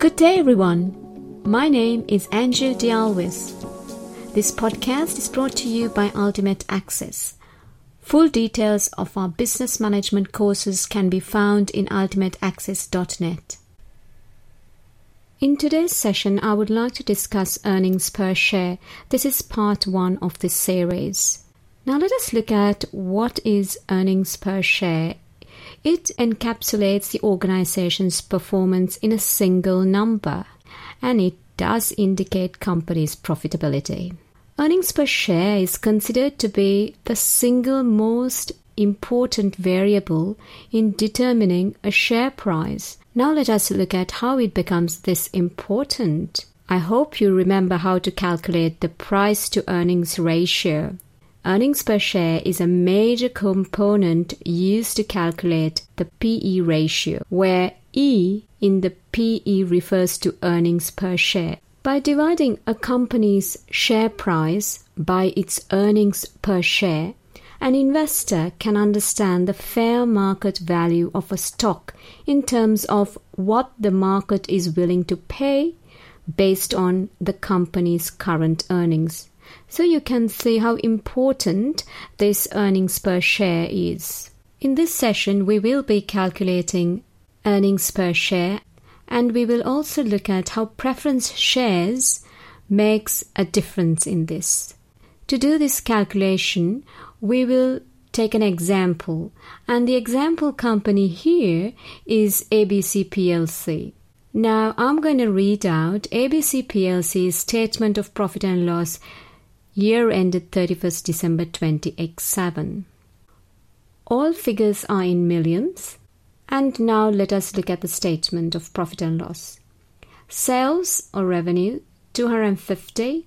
Good day, everyone. My name is Anju Dialwis. This podcast is brought to you by Ultimate Access. Full details of our business management courses can be found in ultimateaccess.net. In today's session, I would like to discuss earnings per share. This is part one of this series. Now, let us look at what is earnings per share. It encapsulates the organization's performance in a single number and it does indicate company's profitability. Earnings per share is considered to be the single most important variable in determining a share price. Now let us look at how it becomes this important. I hope you remember how to calculate the price to earnings ratio. Earnings per share is a major component used to calculate the PE ratio, where E in the PE refers to earnings per share. By dividing a company's share price by its earnings per share, an investor can understand the fair market value of a stock in terms of what the market is willing to pay based on the company's current earnings. So you can see how important this earnings per share is. In this session, we will be calculating earnings per share and we will also look at how preference shares makes a difference in this. To do this calculation, we will take an example and the example company here is ABC PLC. Now I'm going to read out ABC PLC's statement of profit and loss year ended 31st December 20x7. All figures are in millions and now let us look at the statement of profit and loss. Sales or revenue 250,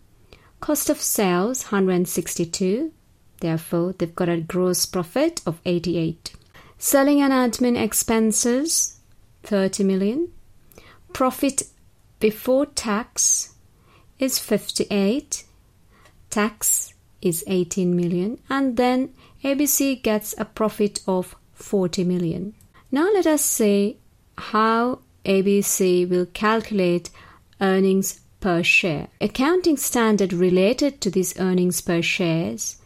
cost of sales 162. Therefore, they've got a gross profit of 88. Selling and admin expenses 30 million. Profit before tax is 58. Tax is 18 million and then ABC gets a profit of 40 million. Now let us see how ABC will calculate earnings per share. Accounting standard related to these earnings per shares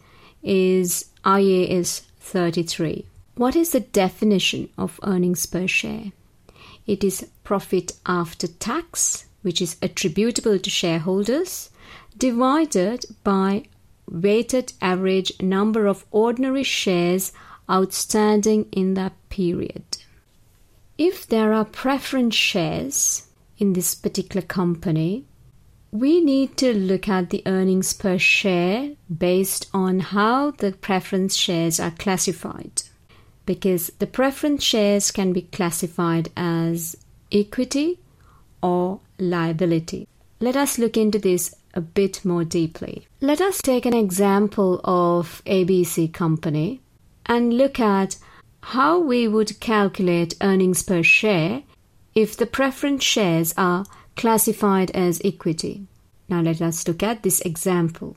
is IAS 33. What is the definition of earnings per share? It is profit after tax, which is attributable to shareholders, divided by weighted average number of ordinary shares outstanding in that period. If there are preference shares in this particular company, we need to look at the earnings per share based on how the preference shares are classified. Because the preference shares can be classified as equity or liability. Let us look into this a bit more deeply. Let us take an example of ABC company and look at how we would calculate earnings per share if the preference shares are classified as equity. Now let us look at this example.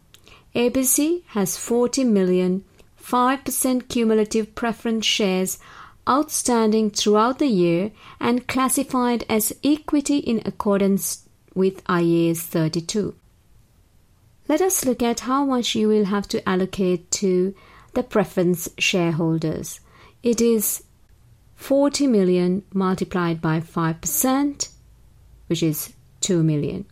ABC has 40 million 5% cumulative preference shares outstanding throughout the year and classified as equity in accordance with IAS 32. Let us look at how much you will have to allocate to the preference shareholders. It is 40 million multiplied by 5%, which is 2 million.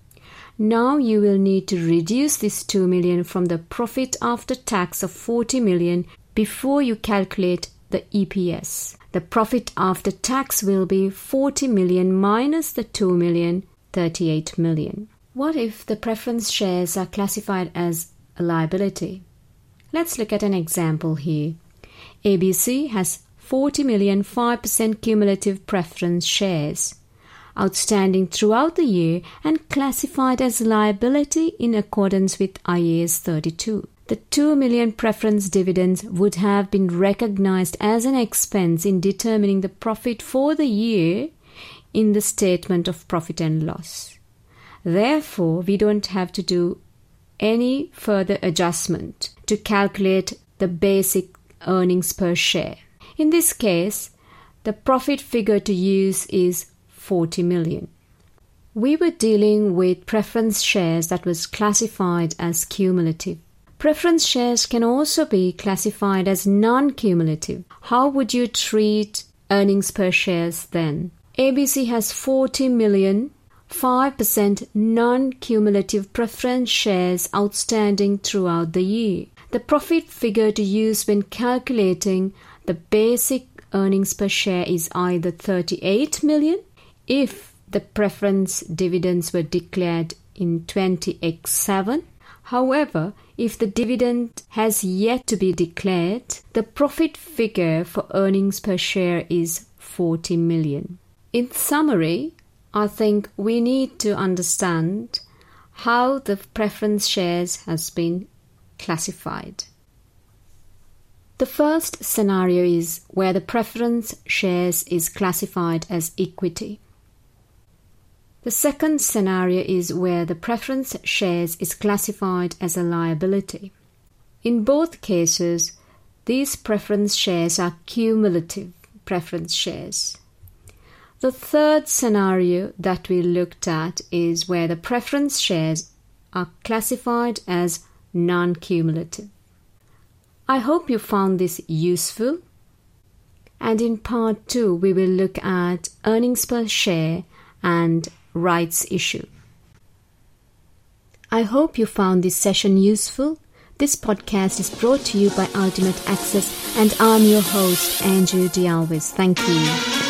Now you will need to reduce this 2 million from the profit after tax of 40 million before you calculate the EPS. The profit after tax will be 40 million minus the 2 million, 38 million. What if the preference shares are classified as a liability? Let's look at an example here. ABC has 40 million 5% cumulative preference shares outstanding throughout the year and classified as liability in accordance with IAS 32. The 2 million preference dividends would have been recognized as an expense in determining the profit for the year in the statement of profit and loss. Therefore, we don't have to do any further adjustment to calculate the basic earnings per share. In this case, the profit figure to use is 40 million. we were dealing with preference shares that was classified as cumulative. Preference shares can also be classified as non-cumulative. How would you treat earnings per shares then? ABC has 40 million 5% non-cumulative preference shares outstanding throughout the year. The profit figure to use when calculating the basic earnings per share is either 38 million if the preference dividends were declared in 20x7. However, if the dividend has yet to be declared, the profit figure for earnings per share is 40 million. In summary, I think we need to understand how the preference shares has been classified. The first scenario is where the preference shares is classified as equity. The second scenario is where the preference shares is classified as a liability. In both cases, these preference shares are cumulative preference shares. The third scenario that we looked at is where the preference shares are classified as non cumulative. I hope you found this useful. And in part 2, we will look at earnings per share and rights issue. I hope you found this session useful. This podcast is brought to you by Ultimate Access, and I'm your host, Andrew D'Alvis. Thank you.